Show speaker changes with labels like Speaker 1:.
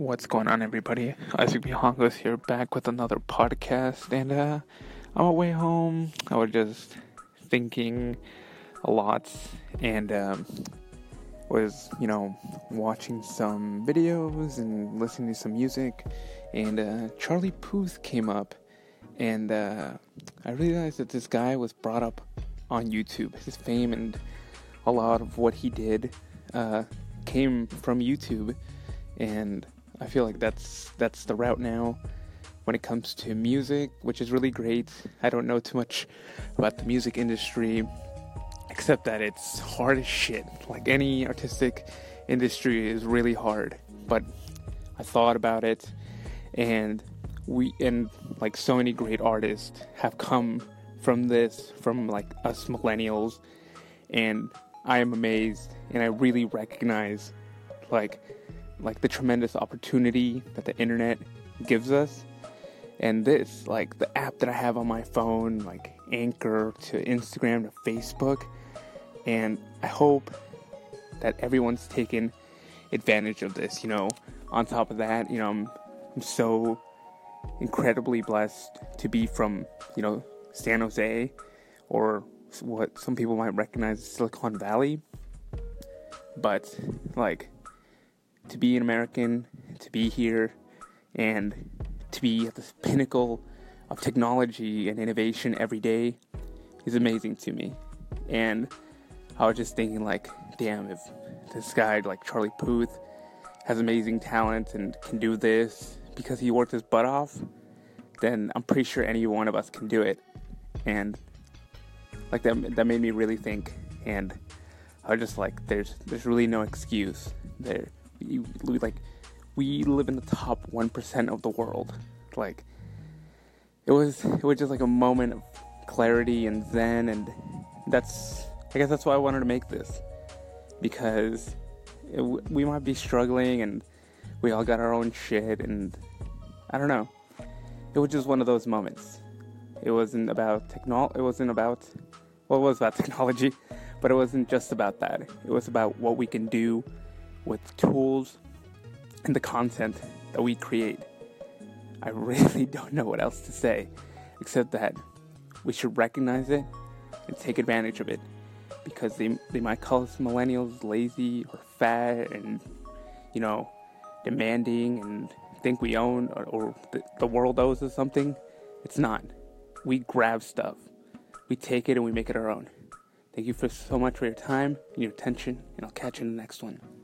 Speaker 1: What's going on, everybody? Isaac Bihangos here, back with another podcast. And uh, on my way home, I was just thinking a lot and um, was, you know, watching some videos and listening to some music. And uh, Charlie Puth came up, and uh, I realized that this guy was brought up on YouTube. His fame and a lot of what he did uh, came from YouTube. And I feel like that's that's the route now when it comes to music, which is really great. I don't know too much about the music industry except that it's hard as shit. Like any artistic industry is really hard. But I thought about it and we and like so many great artists have come from this from like us millennials and I am amazed and I really recognize like like the tremendous opportunity that the internet gives us. And this like the app that i have on my phone like anchor to instagram to facebook. And i hope that everyone's taken advantage of this you know. On top of that you know i'm, I'm so incredibly blessed to be from you know san jose or what some people might recognize as silicon valley. But like to be an American, to be here, and to be at the pinnacle of technology and innovation every day is amazing to me. And I was just thinking, like, damn, if this guy like Charlie Puth has amazing talent and can do this because he worked his butt off, then I'm pretty sure any one of us can do it. And like that, that made me really think. And I was just like, there's there's really no excuse there like we live in the top 1% of the world. Like it was it was just like a moment of clarity and zen and that's i guess that's why i wanted to make this because it, we might be struggling and we all got our own shit and i don't know. It was just one of those moments. It wasn't about technol it wasn't about well was about technology but it wasn't just about that. It was about what we can do with tools and the content that we create. I really don't know what else to say except that we should recognize it and take advantage of it because they, they might call us millennials lazy or fat and, you know, demanding and think we own or, or the, the world owes us something. It's not. We grab stuff, we take it and we make it our own. Thank you for so much for your time and your attention, and I'll catch you in the next one.